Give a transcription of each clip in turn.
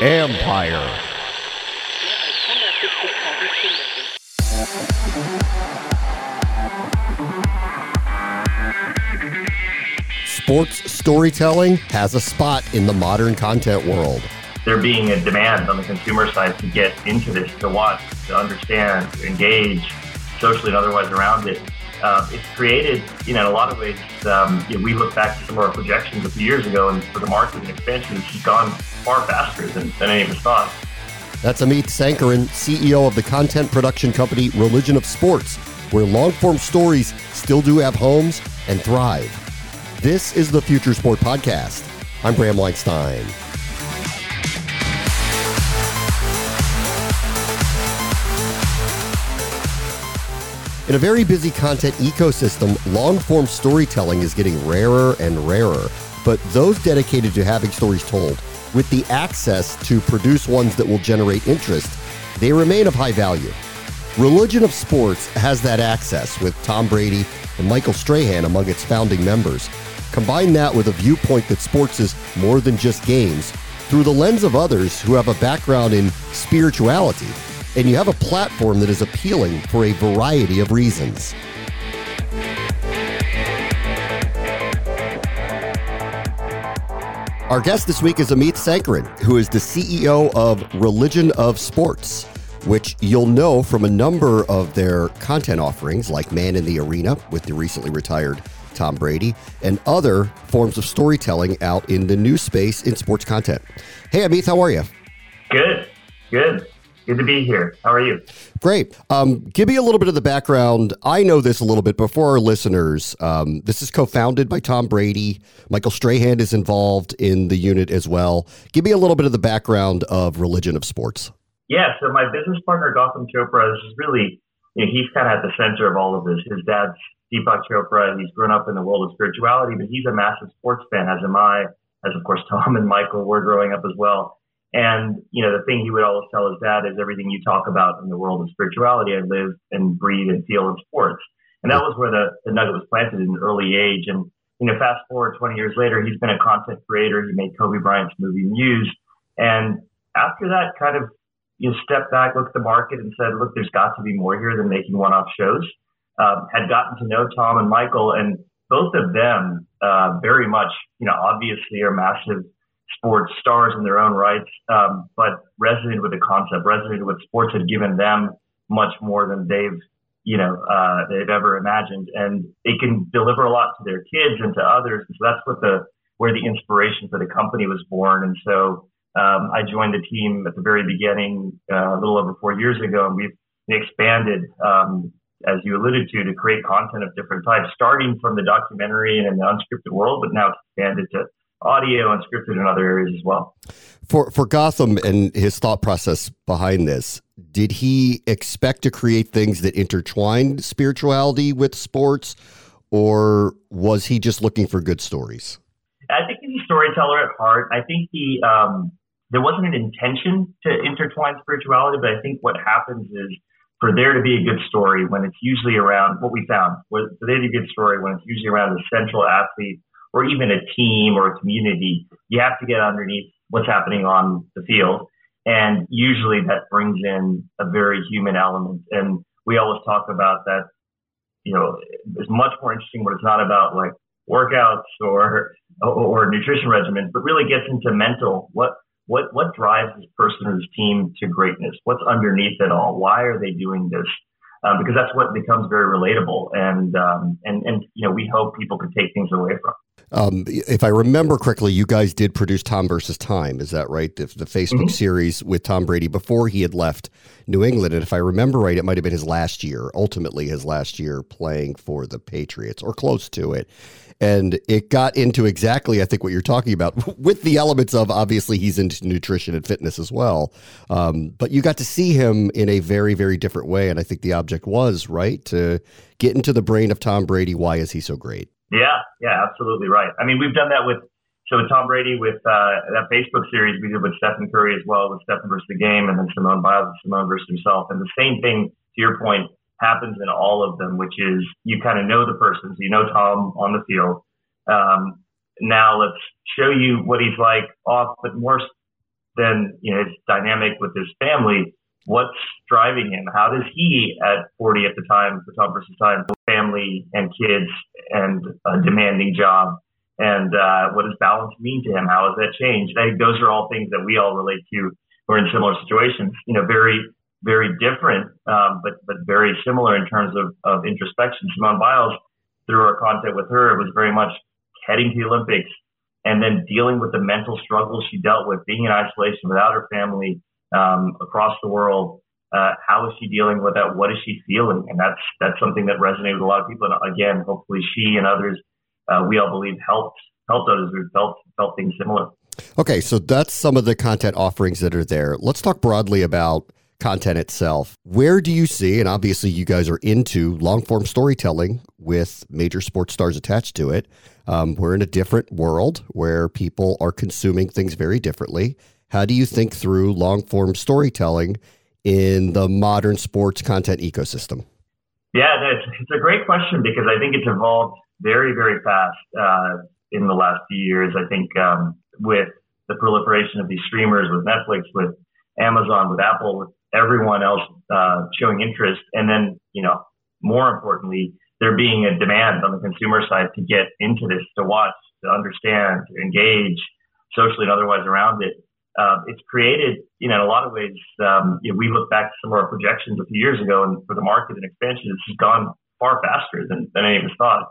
Empire. Sports storytelling has a spot in the modern content world. There being a demand on the consumer side to get into this, to watch, to understand, to engage socially and otherwise around it. Uh, it's created, you know, in a lot of ways, um, you know, we look back to some of our projections a few years ago, and for the market and expansion, it's gone far faster than, than any of us thought. That's Amit Sankaran, CEO of the content production company Religion of Sports, where long form stories still do have homes and thrive. This is the Future Sport Podcast. I'm Bram Weinstein. In a very busy content ecosystem, long form storytelling is getting rarer and rarer. But those dedicated to having stories told, with the access to produce ones that will generate interest, they remain of high value. Religion of Sports has that access with Tom Brady and Michael Strahan among its founding members. Combine that with a viewpoint that sports is more than just games through the lens of others who have a background in spirituality, and you have a platform that is appealing for a variety of reasons. Our guest this week is Amit Sankaran, who is the CEO of Religion of Sports, which you'll know from a number of their content offerings, like Man in the Arena with the recently retired Tom Brady, and other forms of storytelling out in the new space in sports content. Hey, Amit, how are you? Good, good. Good to be here. How are you? Great. Um, give me a little bit of the background. I know this a little bit, but for our listeners, um, this is co founded by Tom Brady. Michael Strahan is involved in the unit as well. Give me a little bit of the background of Religion of Sports. Yeah, so my business partner, Gautam Chopra, is really, you know, he's kind of at the center of all of this. His dad's Deepak Chopra. He's grown up in the world of spirituality, but he's a massive sports fan, as am I, as of course Tom and Michael were growing up as well. And, you know, the thing he would always tell his dad is everything you talk about in the world of spirituality, I live and breathe and feel in sports. And that was where the, the nugget was planted in an early age. And, you know, fast forward 20 years later, he's been a content creator. He made Kobe Bryant's movie Muse. And after that, kind of, you know, stepped back, looked at the market and said, look, there's got to be more here than making one-off shows um, had gotten to know Tom and Michael, and both of them uh, very much, you know, obviously are massive sports stars in their own rights, um, but resonated with the concept, resonated with sports, had given them much more than they've, you know, uh, they've ever imagined, and they can deliver a lot to their kids and to others. And so that's what the where the inspiration for the company was born. And so um, I joined the team at the very beginning, uh, a little over four years ago, and we've expanded um, as you alluded to, to create content of different types, starting from the documentary and in the unscripted world, but now expanded to audio and scripted in other areas as well. For for Gautam and his thought process behind this, did he expect to create things that intertwined spirituality with sports, or was he just looking for good stories? I think he's a storyteller at heart. I think he um, there wasn't an intention to intertwine spirituality, but I think what happens is for there to be a good story when it's usually around what we found, was for there to be a good story when it's usually around a central athlete or even a team or a community, you have to get underneath what's happening on the field. And usually that brings in a very human element. And we always talk about that, you know, it's much more interesting when it's not about like workouts or, or nutrition regimens, but really gets into mental, what, what what drives this person or this team to greatness? What's underneath it all? Why are they doing this? Um, because that's what becomes very relatable, and um, and and you know we hope people can take things away from. Um, if I remember correctly, you guys did produce Tom versus Time. Is that right? The, the Facebook mm-hmm. series with Tom Brady before he had left New England, and if I remember right, it might have been his last year. Ultimately, his last year playing for the Patriots or close to it and it got into exactly I think what you're talking about with the elements of obviously he's into nutrition and fitness as well, um, but you got to see him in a very very different way, and I think the object was right to get into the brain of Tom Brady. Why is he so great? Yeah, yeah, absolutely right. I mean, we've done that with so Tom Brady with uh, that Facebook series we did with Stephen Curry as well, with Stephen versus the game, and then Simone Biles and Simone versus himself, and the same thing to your point happens in all of them, which is you kind of know the person. So you know Tom on the field. Um, now let's show you what he's like off, but more than you know his dynamic with his family. What's driving him? How does he, at 40 at the time, the Tom versus time, family and kids and a demanding job, and uh, what does balance mean to him? How has that changed? I think those are all things that we all relate to. We're in similar situations. You know, very very different, um, but but very similar in terms of, of introspection. Simone Biles, through our content with her, it was very much heading to the Olympics and then dealing with the mental struggles she dealt with, being in isolation without her family um, across the world. Uh, how is she dealing with that? What is she feeling? And that's that's something that resonated with a lot of people. And again, hopefully, she and others, uh, we all believe, helped helped others who felt felt things similar. Okay, so that's some of the content offerings that are there. Let's talk broadly about content itself. Where do you see, and obviously you guys are into long form storytelling with major sports stars attached to it. Um, we're in a different world where people are consuming things very differently. How do you think through long form storytelling in the modern sports content ecosystem? Yeah, it's a great question because I think it's evolved very, very fast uh, in the last few years. I think um, with the proliferation of these streamers, with Netflix, with Amazon, with Apple, with everyone else uh, showing interest. And then, you know, more importantly, there being a demand on the consumer side to get into this, to watch, to understand, to engage socially and otherwise around it. Uh, it's created, you know, in a lot of ways, um, you know, we look back to some of our projections a few years ago and for the market and expansion, it's just gone far faster than, than any of us thought,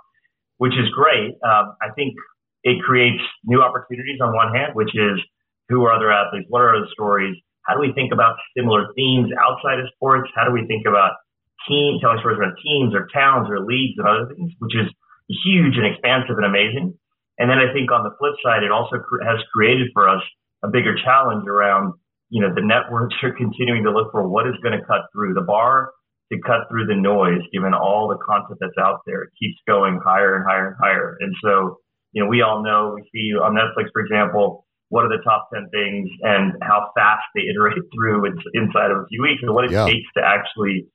which is great. Um, I think it creates new opportunities on one hand, which is who are other athletes? What are the stories? How do we think about similar themes outside of sports? How do we think about team, telling stories about teams or towns or leagues and other things, which is huge and expansive and amazing. And then I think on the flip side, it also cr- has created for us a bigger challenge around, you know, the networks are continuing to look for what is going to cut through the bar to cut through the noise, given all the content that's out there. It keeps going higher and higher and higher. And so, you know, we all know, we see on Netflix, for example, what are the top 10 things and how fast they iterate through inside of a few weeks and what it yeah. takes to actually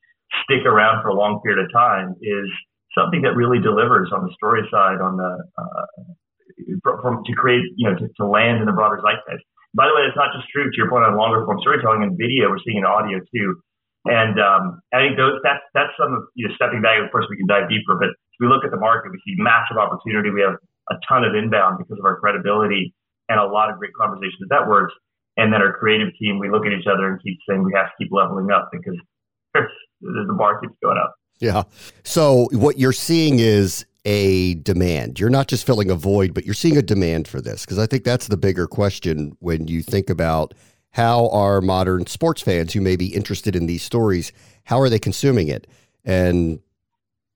stick around for a long period of time is something that really delivers on the story side on the uh, from to create you know to, to land in the broader zeitgeist by the way it's not just true to your point on longer form storytelling and video we're seeing in audio too and um, I think those, that's that's some of you know stepping back. Of course, we can dive deeper, but if we look at the market, we see massive opportunity. We have a ton of inbound because of our credibility and a lot of great conversations with networks. And then our creative team, we look at each other and keep saying we have to keep leveling up because the bar keeps going up. Yeah. So what you're seeing is a demand. You're not just filling a void, but you're seeing a demand for this because I think that's the bigger question when you think about how are modern sports fans who may be interested in these stories, how are they consuming it? And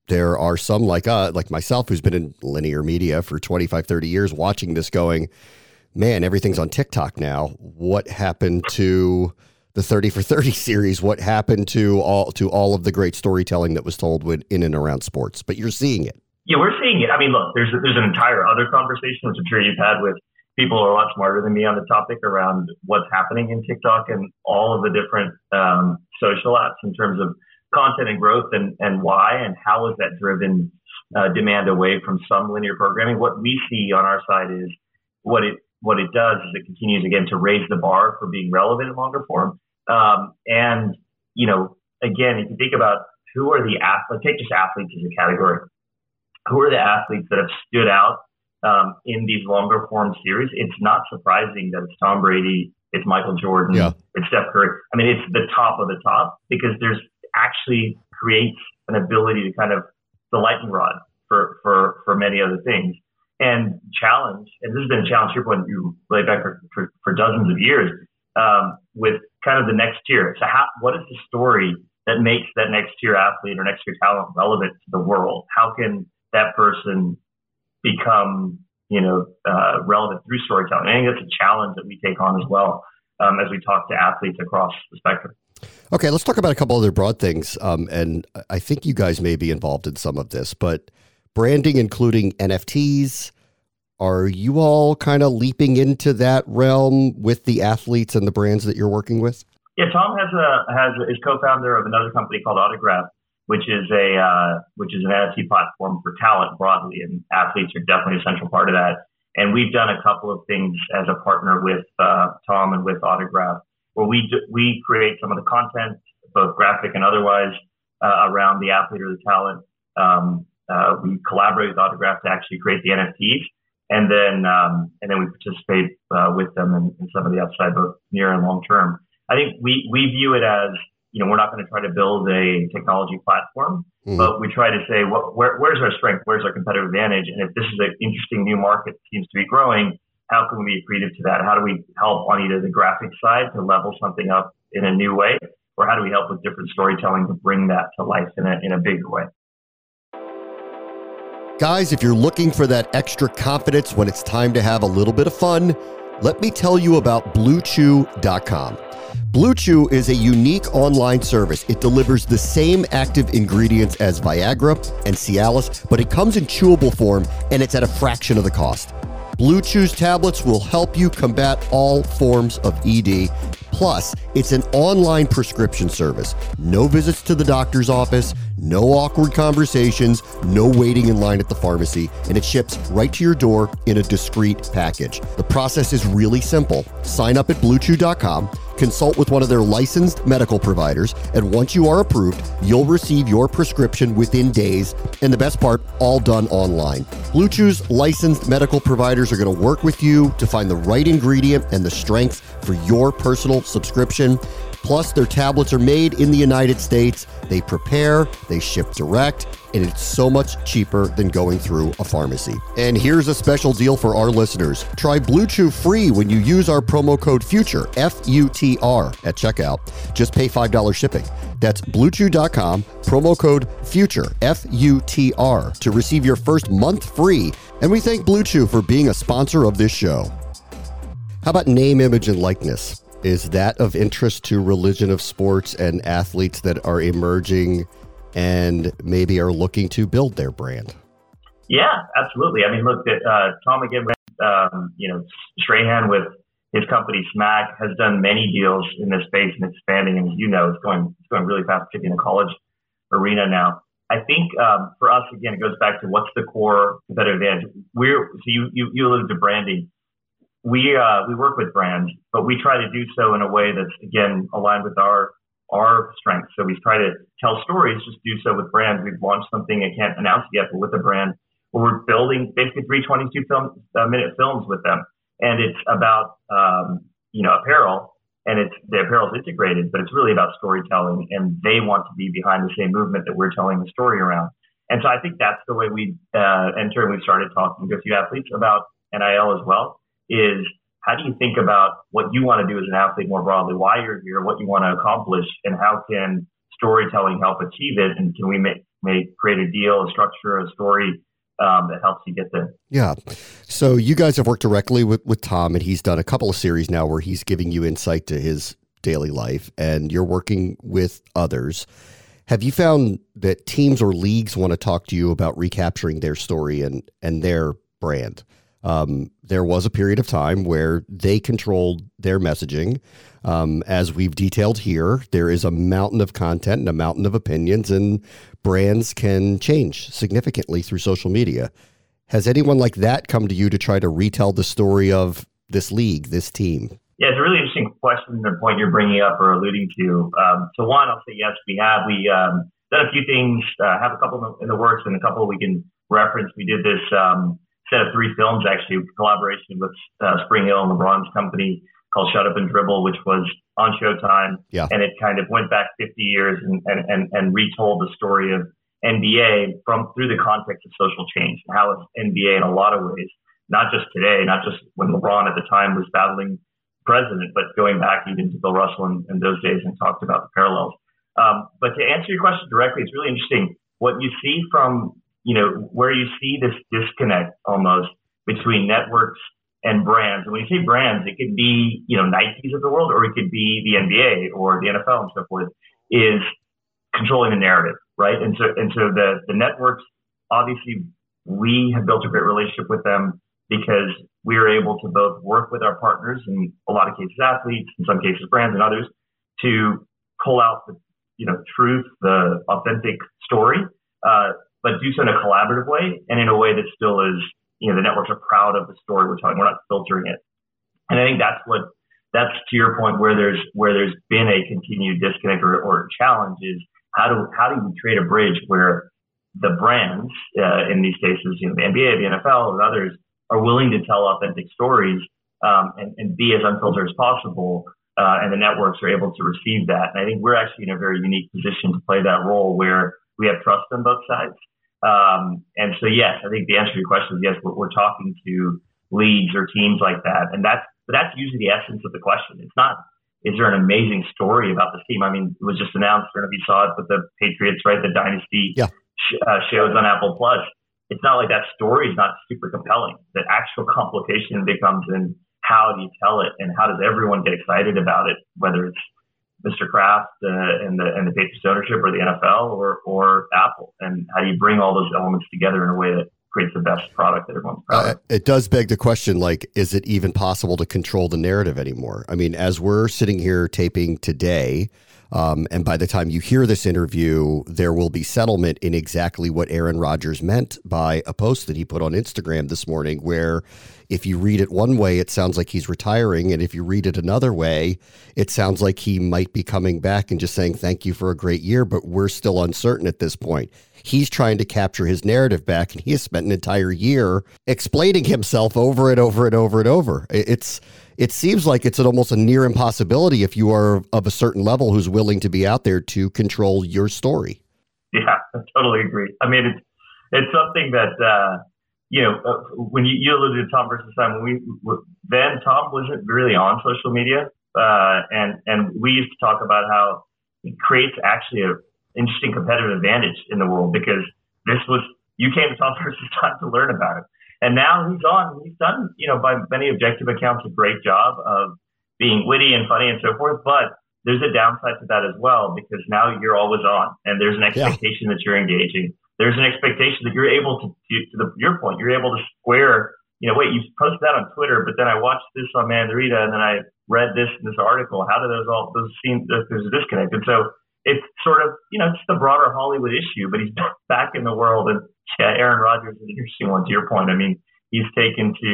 there are some like uh like myself who's been in linear media for 25 30 years watching this going man, everything's on TikTok now. What happened to the 30 for 30 series? What happened to all to all of the great storytelling that was told in and around sports? But you're seeing it. Yeah, we're seeing it. I mean, look, there's there's an entire other conversation, which I'm sure you've had with people who are a lot smarter than me on the topic around what's happening in TikTok and all of the different um, social apps in terms of content and growth and, and why and how is that driven uh, demand away from some linear programming. What we see on our side is what it what it does is it continues again to raise the bar for being relevant in longer form. Um, and you know, again, if you think about who are the athletes, take just athletes as a category. Who are the athletes that have stood out um, in these longer form series? It's not surprising that it's Tom Brady, it's Michael Jordan, yeah. it's Steph Curry. I mean, it's the top of the top because there's actually creates an ability to kind of the lightning rod for for for many other things and challenge, and this has been a challenge here when you lay back for, for, for, dozens of years, um, with kind of the next tier. So how, what is the story that makes that next tier athlete or next tier talent relevant to the world? How can that person become, you know, uh, relevant through storytelling? I think that's a challenge that we take on as well um, as we talk to athletes across the spectrum. Okay, let's talk about a couple other broad things. Um, and I think you guys may be involved in some of this, but branding, including NFTs. Are you all kind of leaping into that realm with the athletes and the brands that you're working with? Yeah, Tom has a has a, is co-founder of another company called Autograph, which is a uh, which is an NFT platform for talent broadly, and athletes are definitely a central part of that. And we've done a couple of things as a partner with uh, Tom and with Autograph, where we do, we create some of the content, both graphic and otherwise, uh, around the athlete or the talent. Um, uh, we collaborate with Autograph to actually create the NFTs, and then um, and then we participate uh, with them in, in some of the upside, both near and long term. I think we we view it as you know we're not going to try to build a technology platform, mm-hmm. but we try to say what, where, where's our strength, where's our competitive advantage, and if this is an interesting new market that seems to be growing, how can we be accretive to that? How do we help on either the graphic side to level something up in a new way, or how do we help with different storytelling to bring that to life in a in a bigger way? Guys, if you're looking for that extra confidence when it's time to have a little bit of fun, let me tell you about BlueChew.com. BlueChew is a unique online service. It delivers the same active ingredients as Viagra and Cialis, but it comes in chewable form and it's at a fraction of the cost. Blue Chew's tablets will help you combat all forms of ED Plus, it's an online prescription service. No visits to the doctor's office, no awkward conversations, no waiting in line at the pharmacy, and it ships right to your door in a discreet package. The process is really simple. Sign up at bluechew.com, consult with one of their licensed medical providers, and once you are approved, you'll receive your prescription within days, and the best part, all done online. Blue Chew's licensed medical providers are going to work with you to find the right ingredient and the strength for your personal subscription. Plus, their tablets are made in the United States. They prepare, they ship direct, and it's so much cheaper than going through a pharmacy. And here's a special deal for our listeners. Try Blue Chew free when you use our promo code FUTURE, F U T R, at checkout. Just pay $5 shipping. That's bluechew.com, promo code FUTURE, F U T R, to receive your first month free. And we thank Blue Chew for being a sponsor of this show. How about name, image, and likeness? Is that of interest to religion of sports and athletes that are emerging and maybe are looking to build their brand? Yeah, absolutely. I mean, look, uh, Tom again, um, you know, Strahan with his company SMAC has done many deals in this space and expanding. And as you know, it's going it's going really fast, particularly in the college arena now. I think um, for us, again, it goes back to what's the core competitive advantage. We're so you you, you alluded to branding we uh, we work with brands, but we try to do so in a way that's again aligned with our our strengths. So we try to tell stories, just do so with brands. We've launched something I can't announce yet, but with a brand where we're building basically three 22 film, uh, minute films with them, and it's about um, you know apparel, and it's the apparel is integrated, but it's really about storytelling, and they want to be behind the same movement that we're telling the story around. And so I think that's the way we uh, enter, and we started talking to a few athletes about NIL as well is how do you think about what you want to do as an athlete more broadly, why you're here, what you want to accomplish, and how can storytelling help achieve it? And can we make, make create a deal, a structure, a story um, that helps you get there? Yeah. So you guys have worked directly with, with Tom, and he's done a couple of series now where he's giving you insight to his daily life, and you're working with others. Have you found that teams or leagues want to talk to you about recapturing their story and and their brand? Um, there was a period of time where they controlled their messaging. Um, as we've detailed here, there is a mountain of content and a mountain of opinions, and brands can change significantly through social media. Has anyone like that come to you to try to retell the story of this league, this team? Yeah, it's a really interesting question the point you're bringing up or alluding to. Um, so, one, I'll say yes, we have. We um, done a few things, uh, have a couple in the works, and a couple we can reference. We did this um, set of three films actually, collaboration with uh, SpringHill and LeBron's company called Shut Up and Dribble, which was on Showtime. Yeah. And it kind of went back 50 years and, and, and, and retold the story of NBA from through the context of social change and how it's NBA in a lot of ways, not just today, not just when LeBron at the time was battling president, but going back even to Bill Russell in, in those days and talked about the parallels. Um, but to answer your question directly, it's really interesting. What you see from you know, where you see this disconnect almost between networks and brands. And when you say brands, it could be, you know, Nikes of the world, or it could be the NBA or the NFL and so forth, is controlling the narrative, right? And so, and so the, the networks, obviously, we have built a great relationship with them because we are able to both work with our partners, in a lot of cases athletes, in some cases brands and others, to pull out the, you know, truth, the authentic story, uh, but do so in a collaborative way and in a way that still is you know the networks are proud of the story we're telling. We're not filtering it, and I think that's what that's to your point where there's where there's been a continued disconnect or, or challenge is how do how do you create a bridge where the brands uh, in these cases, you know, the NBA, the NFL, and others are willing to tell authentic stories um, and, and, be as unfiltered as possible, uh, and the networks are able to receive that. And I think we're actually in a very unique position to play that role where we have trust on both sides. Um, and so, yes, I think the answer to your question is yes. We're, we're talking to leagues or teams like that, and that's but that's usually the essence of the question. It's not is there an amazing story about this team? I mean, it was just announced. I don't know if you saw it, but the Patriots, right? The dynasty yeah. sh- uh, shows on Apple Plus. It's not like that story is not super compelling. The actual complication becomes in how do you tell it and how does everyone get excited about it, whether it's Mr. Kraft uh, and the and the Patriots ownership or the NFL or or Apple, and how do you bring all those elements together in a way that creates the best product that everyone's proud uh, It does beg the question, like, is it even possible to control the narrative anymore? I mean, as we're sitting here taping today, um, and by the time you hear this interview, there will be settlement in exactly what Aaron Rodgers meant by a post that he put on Instagram this morning, where if you read it one way, it sounds like he's retiring. And if you read it another way, it sounds like he might be coming back and just saying, thank you for a great year, but we're still uncertain at this point. He's trying to capture his narrative back, and he has spent an entire year explaining himself over and over and over and over. It's it seems like it's an almost a near impossibility if you are of a certain level who's willing to be out there to control your story. Yeah, I totally agree. I mean, it's it's something that uh, you know uh, when you, you alluded to Tom versus Simon, when we then Tom wasn't really on social media, uh, and and we used to talk about how it creates actually a interesting competitive advantage in the world because this was you came to Tom versus time to learn about it. And now he's on. He's done, you know, by many objective accounts, a great job of being witty and funny and so forth. But there's a downside to that as well because now you're always on, and there's an expectation yeah. that you're engaging. There's an expectation that you're able to, to, to the, your point, you're able to square. You know, wait, you posted that on Twitter, but then I watched this on Man in the Arena, and then I read this in this article. How do those all those seem? There's a disconnect, and so it's sort of you know it's the broader Hollywood issue, but he's back in the world and yeah, Aaron Rodgers is an interesting one. To your point, I mean, he's taken to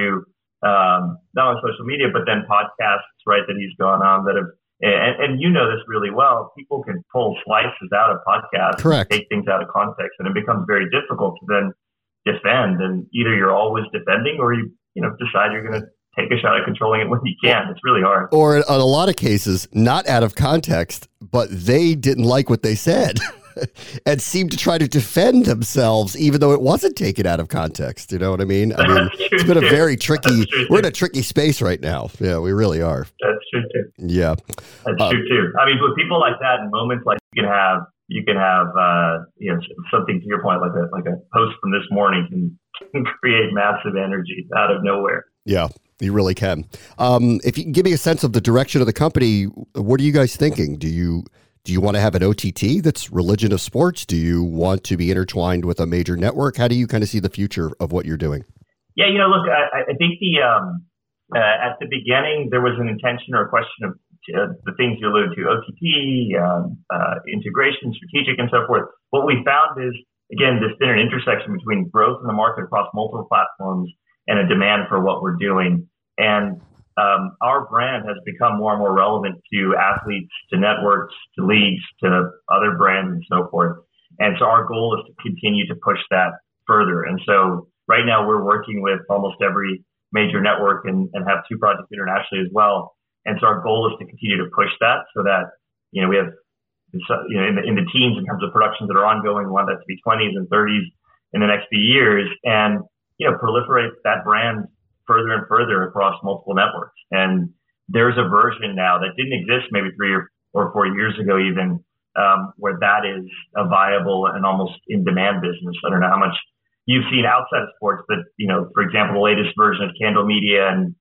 um, not on social media, but then podcasts, right? That he's gone on that have, and, and you know this really well. People can pull slices out of podcasts, correct? take things out of context, and it becomes very difficult to then defend. And either you're always defending, or you, you know, decide you're going to take a shot at controlling it when you can. It's really hard. Or in a lot of cases, not out of context, but they didn't like what they said. and seemed to try to defend themselves, even though it wasn't taken out of context. You know what I mean? I mean, it's been a very tricky. We're in a tricky space right now. Yeah, we really are. That's true too. Yeah, that's uh, true too. I mean, with people like that, in moments like you can have, you can have, uh, you know, something to your point, like a like a post from this morning can, can create massive energy out of nowhere. Yeah, you really can. Um, if you can give me a sense of the direction of the company, what are you guys thinking? Do you do you want to have an OTT that's religion of sports? Do you want to be intertwined with a major network? How do you kind of see the future of what you're doing? Yeah, you know, look, I, I think the um, uh, at the beginning there was an intention or a question of uh, the things you alluded to, OTT, um, uh, integration, strategic, and so forth. What we found is, again, been an intersection between growth in the market across multiple platforms and a demand for what we're doing. And um, our brand has become more and more relevant to athletes, to networks, to leagues, to other brands, and so forth. And so our goal is to continue to push that further. And so right now we're working with almost every major network and, and have two projects internationally as well. And so our goal is to continue to push that so that, you know, we have, you know, in the, in the teams in terms of productions that are ongoing, we want that to be 20s and 30s in the next few years and, you know, proliferate that brand further and further across multiple networks. And there's a version now that didn't exist maybe three or, or four years ago, even um, where that is a viable and almost in demand business. I don't know how much you've seen outside of sports, but you know, for example, the latest version of Candle Media and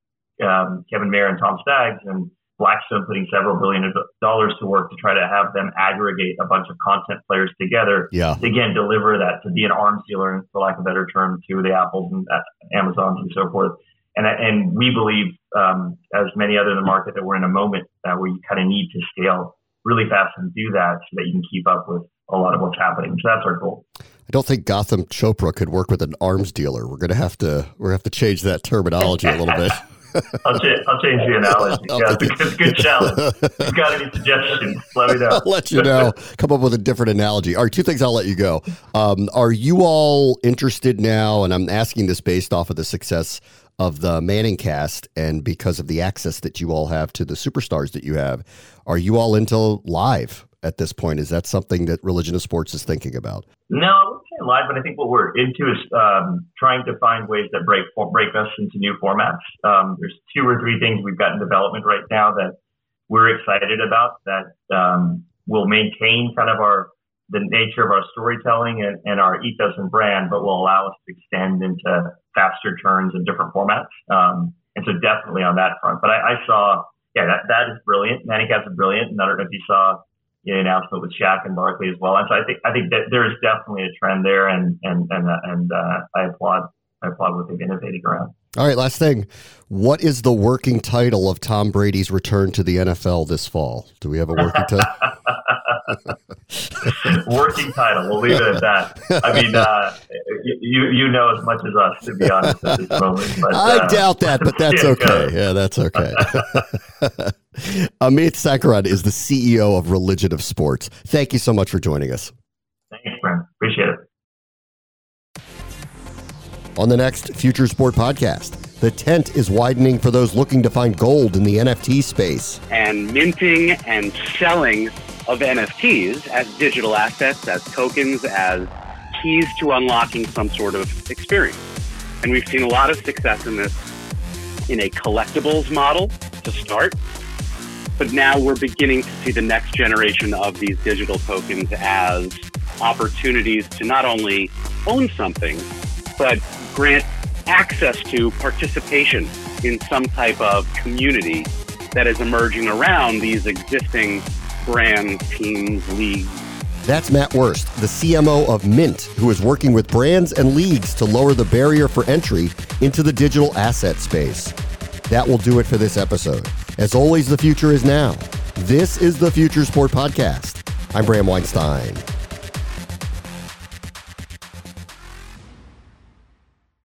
um, Kevin Mayer and Tom Staggs and Blackstone putting several billion dollars to work to try to have them aggregate a bunch of content players together. Yeah. To again deliver that to be an arms dealer, for lack of a better term, to the Apples and uh, Amazons and so forth. And, and we believe, um, as many others in the market, that we're in a moment uh, where you kind of need to scale really fast and do that so that you can keep up with a lot of what's happening. So that's our goal. I don't think Gautam Chopra could work with an arms dealer. We're going to have to we're going to have to change that terminology a little bit. I'll, change, I'll change the analogy. Yeah, it's a good challenge. If you got any suggestions, let me know. I'll let you know. Come up with a different analogy. All right, two things I'll let you go. Um, are you all interested now? And I'm asking this based off of the success of the Manning cast and because of the access that you all have to the superstars that you have. Are you all into live at this point? Is that something that Religion of Sports is thinking about? No, I wouldn't live, but I think what we're into is um, trying to find ways that break break us into new formats. Um, there's two or three things we've got in development right now that we're excited about that um, will maintain kind of our the nature of our storytelling and, and, our ethos and brand, but will allow us to extend into faster turns and different formats. Um, and so definitely on that front. But I, I saw, yeah, that, that is brilliant. ManningCast is brilliant. And I don't know if you saw the announcement with Shaq and Barkley as well. And so I think I think that there is definitely a trend there, and and and uh, and uh, I applaud I applaud what they've innovated around. All right, last thing. What is the working title of Tom Brady's return to the NFL this fall? Do we have a working title? working title. We'll leave it at that. I mean, uh, you you know as much as us, to be honest, at this moment. But, I uh, doubt that, but that's okay. Yeah, that's okay. Amit Sankaran is the CEO of Religion of Sports. Thank you so much for joining us. Thanks, Brent. Appreciate it. On the next Future Sport podcast, the tent is widening for those looking to find gold in the NFT space. And minting and selling of NFTs as digital assets, as tokens, as keys to unlocking some sort of experience. And we've seen a lot of success in this in a collectibles model to start. But now we're beginning to see the next generation of these digital tokens as opportunities to not only own something, but grant access to participation in some type of community that is emerging around these existing brands, teams, leagues. That's Matt Worst, the CMO of Mint, who is working with brands and leagues to lower the barrier for entry into the digital asset space. That will do it for this episode. As always, the future is now. This is the Future Sport Podcast. I'm Bram Weinstein.